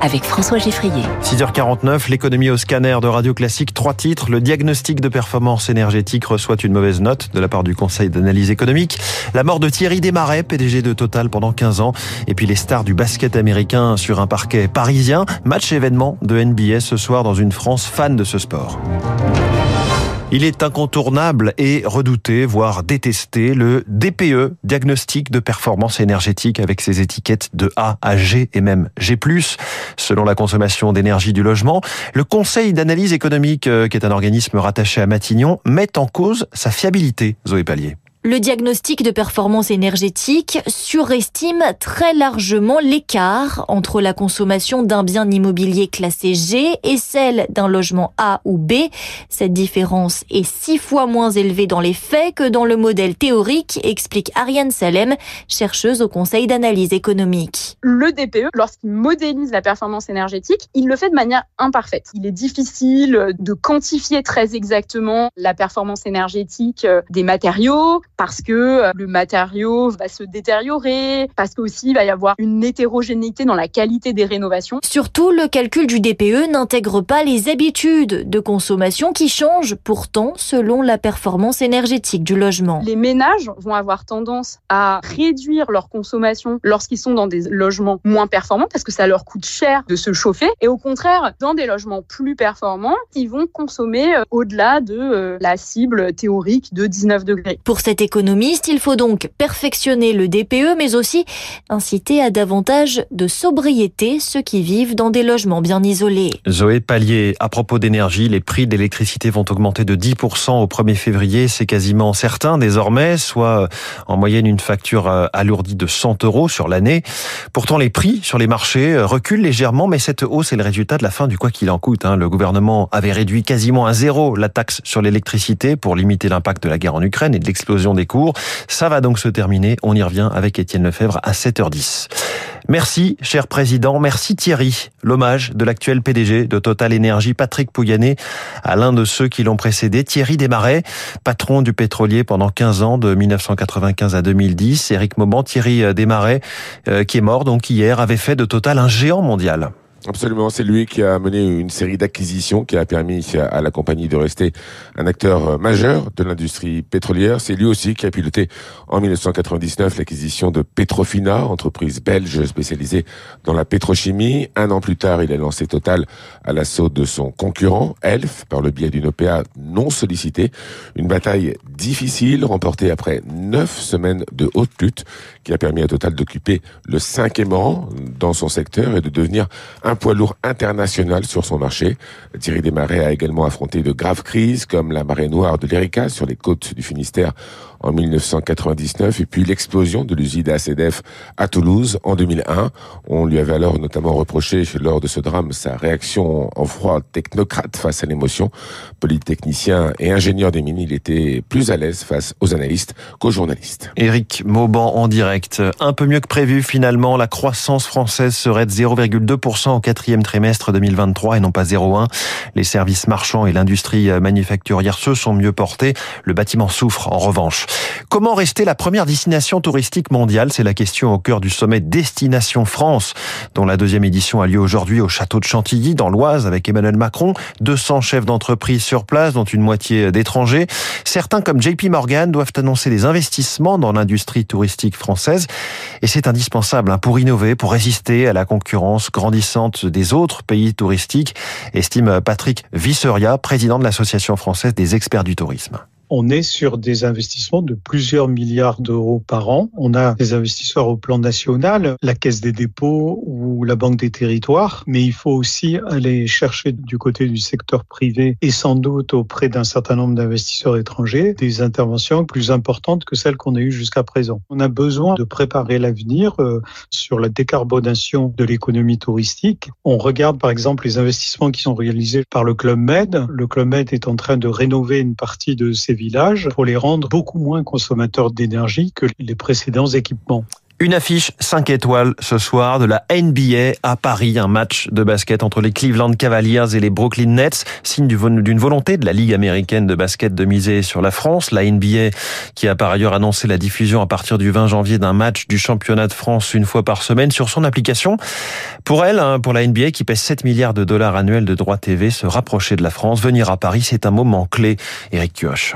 avec François Geffrier. 6h49, l'économie au scanner de Radio Classique. Trois titres. Le diagnostic de performance énergétique reçoit une mauvaise note de la part du Conseil d'analyse économique. La mort de Thierry Desmarais, PDG de Total pendant 15 ans. Et puis les stars du basket américain sur un parquet parisien. Match événement de NBA ce soir dans une France fan de ce sport. Il est incontournable et redouté, voire détesté, le DPE, diagnostic de performance énergétique avec ses étiquettes de A à G et même G+, selon la consommation d'énergie du logement. Le Conseil d'analyse économique, euh, qui est un organisme rattaché à Matignon, met en cause sa fiabilité, Zoé Pallier. Le diagnostic de performance énergétique surestime très largement l'écart entre la consommation d'un bien immobilier classé G et celle d'un logement A ou B. Cette différence est six fois moins élevée dans les faits que dans le modèle théorique, explique Ariane Salem, chercheuse au Conseil d'analyse économique. Le DPE, lorsqu'il modélise la performance énergétique, il le fait de manière imparfaite. Il est difficile de quantifier très exactement la performance énergétique des matériaux, parce que euh, le matériau va se détériorer, parce qu'aussi il va y avoir une hétérogénéité dans la qualité des rénovations. Surtout, le calcul du DPE n'intègre pas les habitudes de consommation qui changent pourtant selon la performance énergétique du logement. Les ménages vont avoir tendance à réduire leur consommation lorsqu'ils sont dans des logements moins performants parce que ça leur coûte cher de se chauffer et au contraire, dans des logements plus performants, ils vont consommer euh, au-delà de euh, la cible théorique de 19 degrés. Pour cette économiste, il faut donc perfectionner le DPE, mais aussi inciter à davantage de sobriété ceux qui vivent dans des logements bien isolés. Zoé Pallier, à propos d'énergie, les prix d'électricité vont augmenter de 10% au 1er février. C'est quasiment certain désormais, soit en moyenne une facture euh, alourdie de 100 euros sur l'année. Pourtant, les prix sur les marchés euh, reculent légèrement, mais cette hausse est le résultat de la fin du quoi qu'il en coûte. Hein. Le gouvernement avait réduit quasiment à zéro la taxe sur l'électricité pour limiter l'impact de la guerre en Ukraine et de l'explosion des cours. Ça va donc se terminer. On y revient avec Étienne Lefebvre à 7h10. Merci, cher président. Merci Thierry. L'hommage de l'actuel PDG de Total Énergie, Patrick Pouyanné, à l'un de ceux qui l'ont précédé, Thierry Desmarais, patron du pétrolier pendant 15 ans, de 1995 à 2010. Éric Mauban, Thierry Desmarais, euh, qui est mort donc hier, avait fait de Total un géant mondial. Absolument, c'est lui qui a mené une série d'acquisitions qui a permis à la compagnie de rester un acteur majeur de l'industrie pétrolière. C'est lui aussi qui a piloté en 1999 l'acquisition de Petrofina, entreprise belge spécialisée dans la pétrochimie. Un an plus tard, il a lancé Total à l'assaut de son concurrent, Elf, par le biais d'une OPA non sollicitée. Une bataille difficile remportée après neuf semaines de haute lutte qui a permis à Total d'occuper le cinquième rang dans son secteur et de devenir poids lourd international sur son marché. Thierry Desmarais a également affronté de graves crises comme la marée noire de l'Erika sur les côtes du Finistère en 1999 et puis l'explosion de l'usine ACDF à Toulouse en 2001. On lui avait alors notamment reproché lors de ce drame sa réaction en froid technocrate face à l'émotion. Polytechnicien et ingénieur des mines, il était plus à l'aise face aux analystes qu'aux journalistes. Éric Mauban en direct. Un peu mieux que prévu finalement, la croissance française serait de 0,2% au quatrième trimestre 2023 et non pas 0,1. Les services marchands et l'industrie manufacturière se sont mieux portés. Le bâtiment souffre en revanche. Comment rester la première destination touristique mondiale? C'est la question au cœur du sommet Destination France, dont la deuxième édition a lieu aujourd'hui au château de Chantilly, dans l'Oise, avec Emmanuel Macron. 200 chefs d'entreprise sur place, dont une moitié d'étrangers. Certains, comme JP Morgan, doivent annoncer des investissements dans l'industrie touristique française. Et c'est indispensable hein, pour innover, pour résister à la concurrence grandissante des autres pays touristiques, estime Patrick Visseria, président de l'Association française des experts du tourisme on est sur des investissements de plusieurs milliards d'euros par an. On a des investisseurs au plan national, la Caisse des dépôts ou la Banque des territoires, mais il faut aussi aller chercher du côté du secteur privé et sans doute auprès d'un certain nombre d'investisseurs étrangers des interventions plus importantes que celles qu'on a eues jusqu'à présent. On a besoin de préparer l'avenir euh, sur la décarbonation de l'économie touristique. On regarde par exemple les investissements qui sont réalisés par le Club Med. Le Club Med est en train de rénover une partie de ses pour les rendre beaucoup moins consommateurs d'énergie que les précédents équipements. Une affiche 5 étoiles ce soir de la NBA à Paris, un match de basket entre les Cleveland Cavaliers et les Brooklyn Nets, signe d'une volonté de la Ligue américaine de basket de miser sur la France. La NBA qui a par ailleurs annoncé la diffusion à partir du 20 janvier d'un match du championnat de France une fois par semaine sur son application. Pour elle, hein, pour la NBA qui pèse 7 milliards de dollars annuels de droits TV, se rapprocher de la France, venir à Paris, c'est un moment clé. Eric Kioch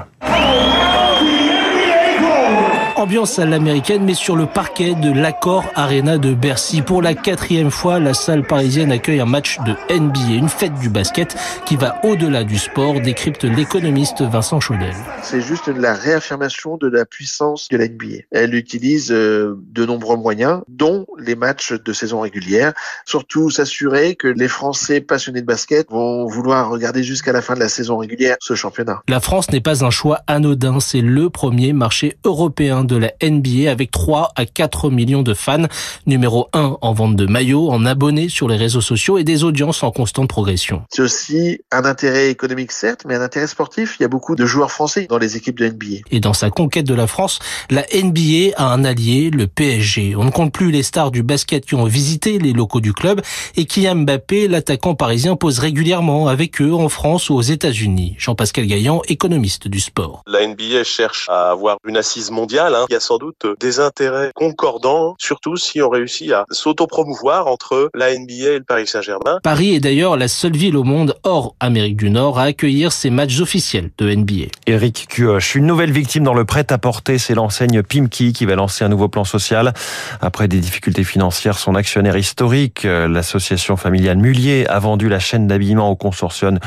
ambiance à l'américaine, mais sur le parquet de l'Accord Arena de Bercy. Pour la quatrième fois, la salle parisienne accueille un match de NBA, une fête du basket qui va au-delà du sport, décrypte l'économiste Vincent Chaudel. C'est juste la réaffirmation de la puissance de la NBA. Elle utilise euh, de nombreux moyens, dont les matchs de saison régulière. Surtout s'assurer que les Français passionnés de basket vont vouloir regarder jusqu'à la fin de la saison régulière ce championnat. La France n'est pas un choix anodin, c'est le premier marché européen de de la NBA avec 3 à 4 millions de fans, numéro 1 en vente de maillots, en abonnés sur les réseaux sociaux et des audiences en constante progression. C'est aussi un intérêt économique certes, mais un intérêt sportif. Il y a beaucoup de joueurs français dans les équipes de NBA. Et dans sa conquête de la France, la NBA a un allié, le PSG. On ne compte plus les stars du basket qui ont visité les locaux du club et Kylian Mbappé, l'attaquant parisien, pose régulièrement avec eux en France ou aux États-Unis. Jean-Pascal Gaillan, économiste du sport. La NBA cherche à avoir une assise mondiale. Hein. Il y a sans doute des intérêts concordants, surtout si on réussit à s'autopromouvoir entre la NBA et le Paris Saint-Germain. Paris est d'ailleurs la seule ville au monde hors Amérique du Nord à accueillir ces matchs officiels de NBA. Eric Cuoche, une nouvelle victime dans le prêt-à-porter, c'est l'enseigne Pimki qui va lancer un nouveau plan social. Après des difficultés financières, son actionnaire historique, l'association familiale Mullier, a vendu la chaîne d'habillement au consortium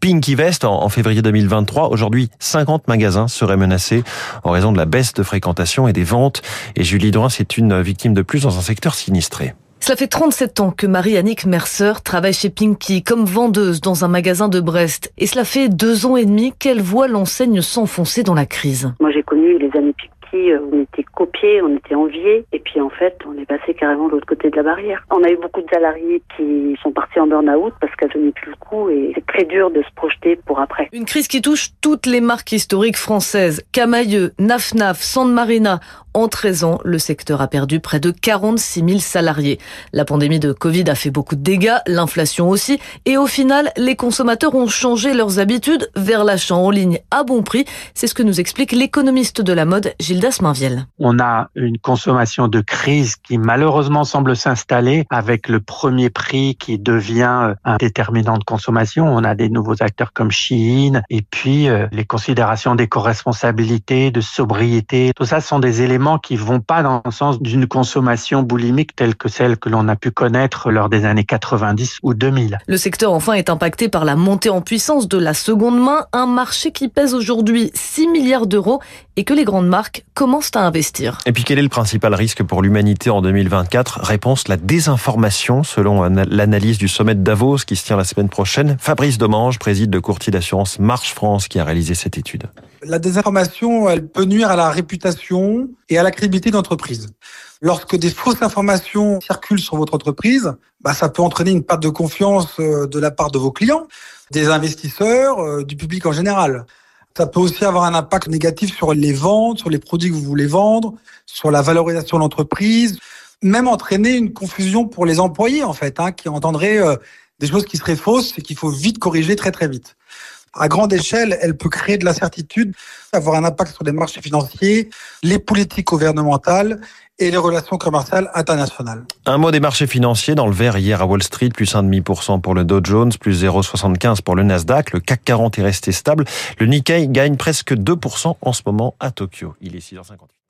Pinky Vest en février 2023. Aujourd'hui, 50 magasins seraient menacés en raison de la baisse de fréquentation et des ventes. Et Julie Drouin, c'est une victime de plus dans un secteur sinistré. Cela fait 37 ans que Marie-Annick Mercer travaille chez Pinky comme vendeuse dans un magasin de Brest. Et cela fait deux ans et demi qu'elle voit l'enseigne s'enfoncer dans la crise. Moi, j'ai connu les années euh, on était copiés, on était enviés, et puis en fait, on est passé carrément de l'autre côté de la barrière. On a eu beaucoup de salariés qui sont partis en burn-out parce qu'elles tenaient plus le coup, et c'est très dur de se projeter pour après. Une crise qui touche toutes les marques historiques françaises. Camailleux, Naf Naf, San Marina. En 13 ans, le secteur a perdu près de 46 000 salariés. La pandémie de Covid a fait beaucoup de dégâts, l'inflation aussi, et au final, les consommateurs ont changé leurs habitudes vers l'achat en ligne à bon prix. C'est ce que nous explique l'économiste de la mode, Gildas Mainviel. On a une consommation de crise qui malheureusement semble s'installer avec le premier prix qui devient un déterminant de consommation. On a des nouveaux acteurs comme Shein et puis euh, les considérations d'éco-responsabilité, de sobriété. Tout ça sont des éléments qui vont pas dans le sens d'une consommation boulimique telle que celle que l'on a pu connaître lors des années 90 ou 2000. Le secteur enfin est impacté par la montée en puissance de la seconde main, un marché qui pèse aujourd'hui 6 milliards d'euros et que les grandes marques commencent à investir? Et puis quel est le principal risque pour l'humanité en 2024 Réponse la désinformation selon l'analyse du sommet de Davos qui se tient la semaine prochaine. Fabrice Domange préside le courtier d'assurance Marche France qui a réalisé cette étude. La désinformation, elle peut nuire à la réputation et à la crédibilité d'entreprise. Lorsque des fausses informations circulent sur votre entreprise, bah, ça peut entraîner une perte de confiance euh, de la part de vos clients, des investisseurs, euh, du public en général. Ça peut aussi avoir un impact négatif sur les ventes, sur les produits que vous voulez vendre, sur la valorisation de l'entreprise, même entraîner une confusion pour les employés en fait, hein, qui entendraient euh, des choses qui seraient fausses et qu'il faut vite corriger très très vite à grande échelle, elle peut créer de l'incertitude, avoir un impact sur les marchés financiers, les politiques gouvernementales et les relations commerciales internationales. Un mot des marchés financiers dans le vert hier à Wall Street, plus 1,5% pour le Dow Jones, plus 0,75 pour le Nasdaq. Le CAC 40 est resté stable. Le Nikkei gagne presque 2% en ce moment à Tokyo. Il est 6h58.